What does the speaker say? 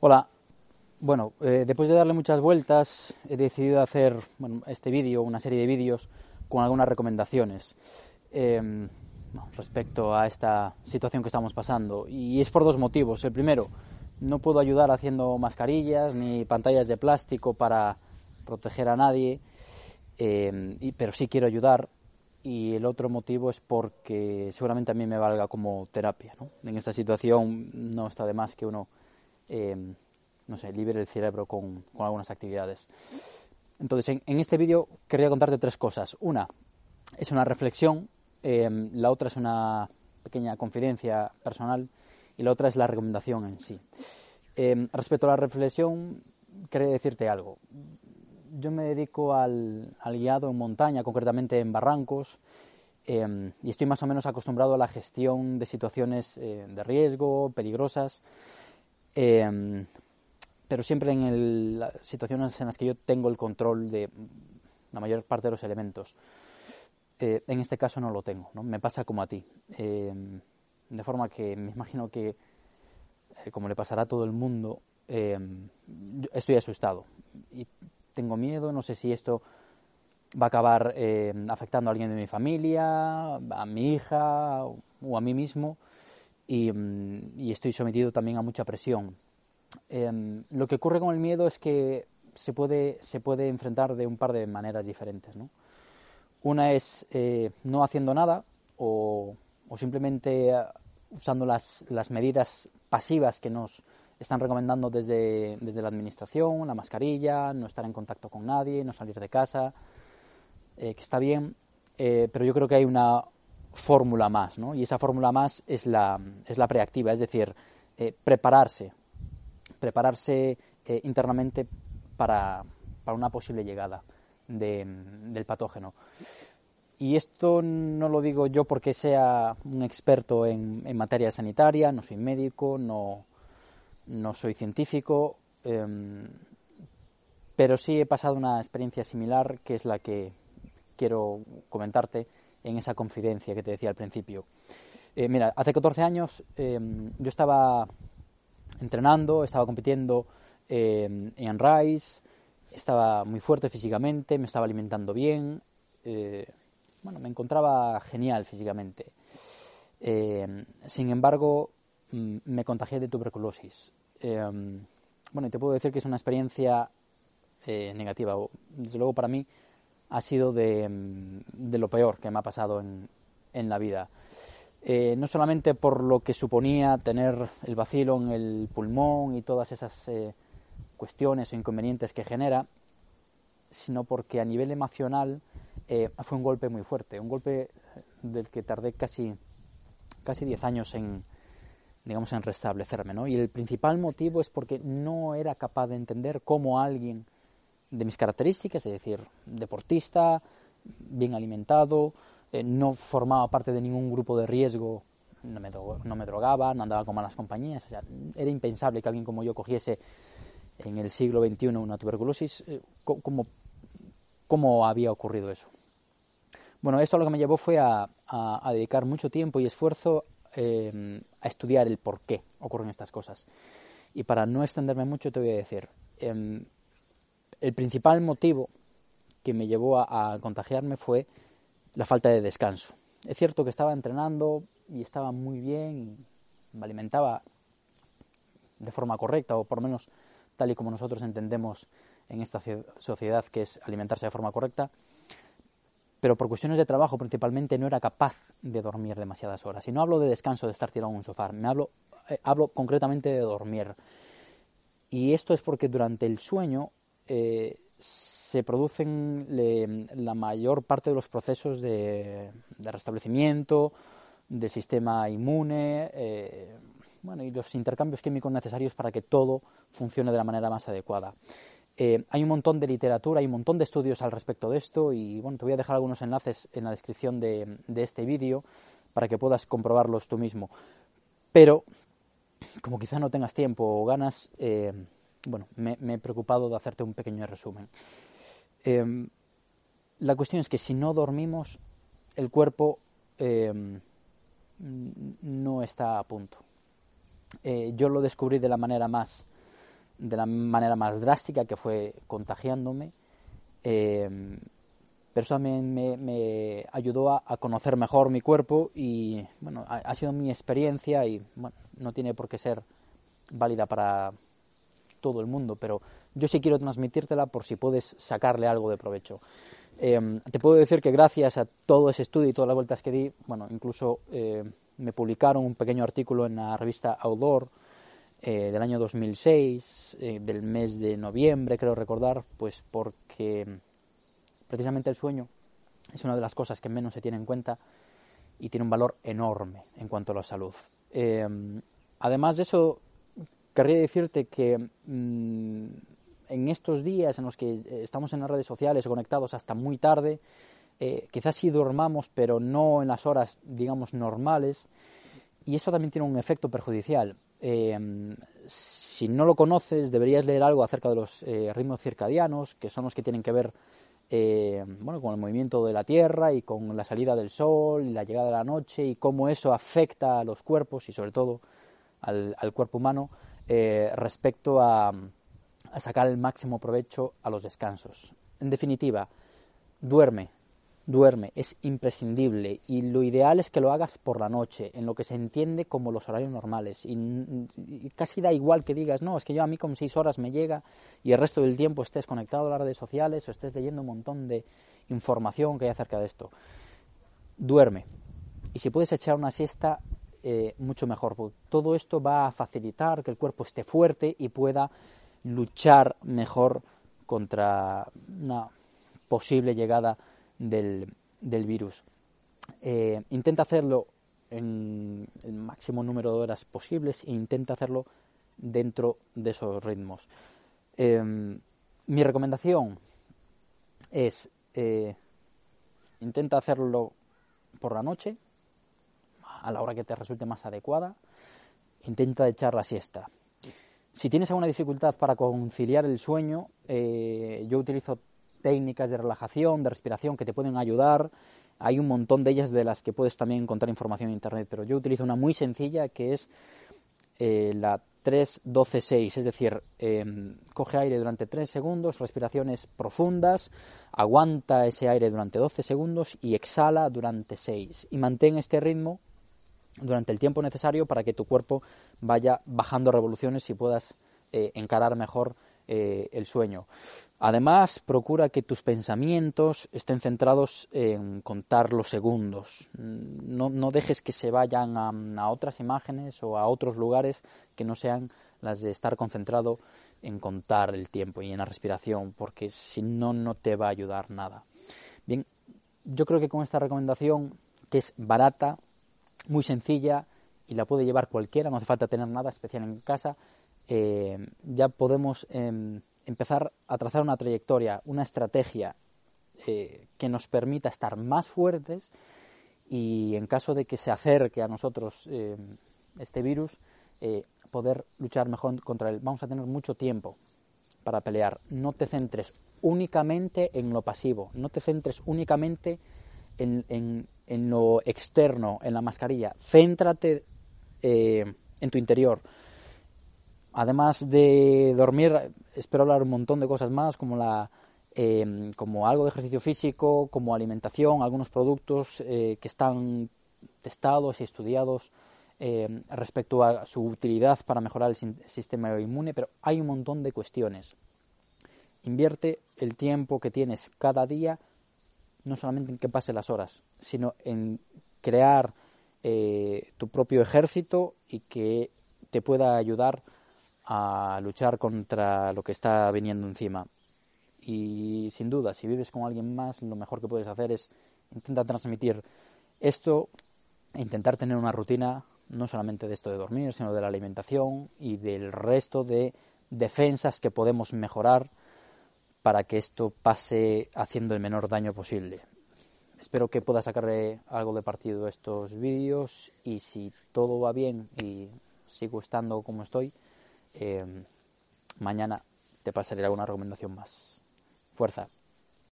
Hola. Bueno, eh, después de darle muchas vueltas, he decidido hacer este vídeo, una serie de vídeos con algunas recomendaciones eh, respecto a esta situación que estamos pasando. Y es por dos motivos. El primero, no puedo ayudar haciendo mascarillas ni pantallas de plástico para proteger a nadie, y, pero sí quiero ayudar. Y el otro motivo es porque seguramente a mí me valga como terapia. ¿no? En esta situación no está de más que uno eh, no sé, libre el cerebro con, algunas actividades. Entonces, en, este vídeo quería contarte tres cosas. Una es una reflexión, eh, la otra es una pequeña confidencia personal y la otra es la recomendación en sí. Eh, respecto a la reflexión, quería decirte algo. Yo me dedico al, guiado en montaña, concretamente en barrancos, y estoy más o menos acostumbrado a la gestión de situaciones de riesgo, peligrosas, Em, pero siempre en las situaciones en las que yo tengo el control de la mayor parte de los elementos. Eh, en este caso no lo tengo, ¿no? me pasa como a ti. Em, de forma que me imagino que, eh, como le pasará a todo el mundo, em, estoy asustado y tengo miedo, no sé si esto va a acabar afectando a alguien de mi familia, a mi hija o a mí mismo. Mm, y, estoy sometido también a mucha presión. Em, lo que ocurre con el miedo es que se puede, se puede enfrentar de un par de maneras diferentes. ¿no? Una es eh, no haciendo nada o, o simplemente eh, usando las, las, medidas pasivas que nos están recomendando desde, desde, la administración, la mascarilla, no estar en contacto con nadie, no salir de casa, eh, que está bien, pero yo creo que hay una fórmula más, ¿no? Y esa fórmula más es la, es la preactiva, es decir, eh, prepararse, prepararse eh, internamente para, para, una posible llegada de, del patógeno. Y esto no lo digo yo porque sea un experto en, en materia sanitaria, no soy médico, no, no soy científico, em, pero sí he pasado una experiencia similar que es la que quiero comentarte en esa confidencia que te decía al principio. Eh, mira, hace 14 años em, yo estaba entrenando, estaba compitiendo em, en Rise, estaba muy fuerte físicamente, me estaba alimentando bien, eh, bueno, me encontraba genial físicamente. Sin embargo, mm, me contagié de tuberculosis. bueno, y te puedo decir que es una experiencia eh, negativa. Desde luego para mí ha sido de, lo peor que me ha pasado en, en la vida. Eh, no solamente por lo que suponía tener el vacilo en el pulmón y todas esas eh, cuestiones o inconvenientes que genera, sino porque a nivel emocional eh, fue un golpe muy fuerte, un golpe del que tardé casi casi 10 años en digamos en restablecerme, ¿no? Y el principal motivo es porque no era capaz de entender cómo alguien de mis características, es decir, deportista, bien alimentado, eh, no formaba parte de ningún grupo de riesgo, no me, no me drogaba, no andaba con malas compañías, era impensable que alguien como yo cogiese en el siglo XXI una tuberculosis, eh, ¿cómo, ¿cómo, había ocurrido eso? Bueno, esto lo que me llevó fue a, dedicar mucho tiempo y esfuerzo eh, a estudiar el por qué ocurren estas cosas. Y para no extenderme mucho te voy a decir, em, el principal motivo que me llevó a, contagiarme fue la falta de descanso. Es cierto que estaba entrenando y estaba muy bien, me alimentaba de forma correcta, o por lo menos tal y como nosotros entendemos en esta sociedad que es alimentarse de forma correcta, pero por cuestiones de trabajo principalmente no era capaz de dormir demasiadas horas. Y no hablo de descanso, de estar tirado en un sofá, me hablo, eh, hablo concretamente de dormir. Y esto es porque durante el sueño eh, se producen la mayor parte de los procesos de, restablecimiento del sistema inmune eh, bueno, y los intercambios químicos necesarios para que todo funcione de la manera más adecuada. Eh, hay un montón de literatura, hay un montón de estudios al respecto de esto y bueno, te voy a dejar algunos enlaces en la descripción de, este vídeo para que puedas comprobarlos tú mismo. Pero, como quizá no tengas tiempo o ganas, bueno, me, he preocupado de hacerte un pequeño resumen. Em, la cuestión es que si no dormimos, el cuerpo em, no está a punto. Eh, yo lo descubrí de la manera más de la manera más drástica, que fue contagiándome. Eh, pero eso también me, ayudó a, conocer mejor mi cuerpo y bueno, ha, sido mi experiencia y bueno, no tiene por qué ser válida para todo el mundo, pero yo sí quiero transmitírtela por si puedes sacarle algo de provecho. Eh, te puedo decir que gracias a todo ese estudio y todas las vueltas que di, bueno, incluso eh, me publicaron un pequeño artículo en la revista Outdoor eh, del año 2006, del mes de noviembre, creo recordar, pues porque precisamente el sueño es una de las cosas que menos se tiene en cuenta y tiene un valor enorme en cuanto a la salud. Eh, además de eso, querría decirte que mm, en estos días en los que estamos en las redes sociales conectados hasta muy tarde, eh, quizás sí dormamos, pero no en las horas, digamos, normales, y eso también tiene un efecto perjudicial. Eh, si no lo conoces, deberías leer algo acerca de los ritmos circadianos, que son los que tienen que ver eh, bueno, con el movimiento de la Tierra y con la salida del Sol y la llegada de la noche y cómo eso afecta a los cuerpos y sobre todo al, cuerpo humano eh, respecto a, sacar el máximo provecho a los descansos. En definitiva, duerme, duerme, es imprescindible y lo ideal es que lo hagas por la noche, en lo que se entiende como los horarios normales. Y, casi da igual que digas, no, es que yo a mí con seis horas me llega y el resto del tiempo estés conectado a las redes sociales o estés leyendo un montón de información que hay acerca de esto. Duerme. Y si puedes echar una siesta, eh, mucho mejor. Todo esto va a facilitar que el cuerpo esté fuerte y pueda luchar mejor contra una posible llegada del, virus. Eh, intenta hacerlo en el máximo número de horas posibles e intenta hacerlo dentro de esos ritmos. Em, mi recomendación es eh, intenta hacerlo por la noche, a la hora que te resulte más adecuada, intenta echar la siesta. Si tienes alguna dificultad para conciliar el sueño, eh, yo utilizo técnicas de relajación, de respiración que te pueden ayudar. Hay un montón de ellas de las que puedes también encontrar información en Internet, pero yo utilizo una muy sencilla que es eh, la 3-12-6, es decir, em, coge aire durante 3 segundos, respiraciones profundas, aguanta ese aire durante 12 segundos y exhala durante 6. Y mantén este ritmo durante el tiempo necesario para que tu cuerpo vaya bajando revoluciones y puedas eh, encarar mejor eh, el sueño. Además, procura que tus pensamientos estén centrados en contar los segundos. No, no dejes que se vayan a, otras imágenes o a otros lugares que no sean las de estar concentrado en contar el tiempo y en la respiración, porque si no, no te va a ayudar nada. Bien, yo creo que con esta recomendación, que es barata, muy sencilla y la puede llevar cualquiera, no hace falta tener nada especial en casa, eh, ya podemos em, empezar a trazar una trayectoria, una estrategia eh, que nos permita estar más fuertes y en caso de que se acerque a nosotros em, este virus, eh, poder luchar mejor contra él. Vamos a tener mucho tiempo para pelear. No te centres únicamente en lo pasivo, no te centres únicamente en, en lo externo, en la mascarilla. Céntrate en tu interior además de dormir, espero hablar un montón de cosas más, como la em, como algo de ejercicio físico, como alimentación, algunos productos eh, que están testados y estudiados em, respecto a su utilidad para mejorar el sistema inmune, pero hay un montón de cuestiones. Invierte el tiempo que tienes cada día, no solamente en que pase las horas, sino en crear eh, tu propio ejército y que te pueda ayudar a luchar contra lo que está viniendo encima. Y sin duda, si vives con alguien más, lo mejor que puedes hacer es intentar transmitir esto e intentar tener una rutina no solamente de esto de dormir, sino de la alimentación y del resto de defensas que podemos mejorar para que esto pase haciendo el menor daño posible. Espero que pueda sacarle algo de partido estos vídeos y si todo va bien y sigo estando como estoy, eh, mañana te pasaré alguna recomendación más. Fuerza.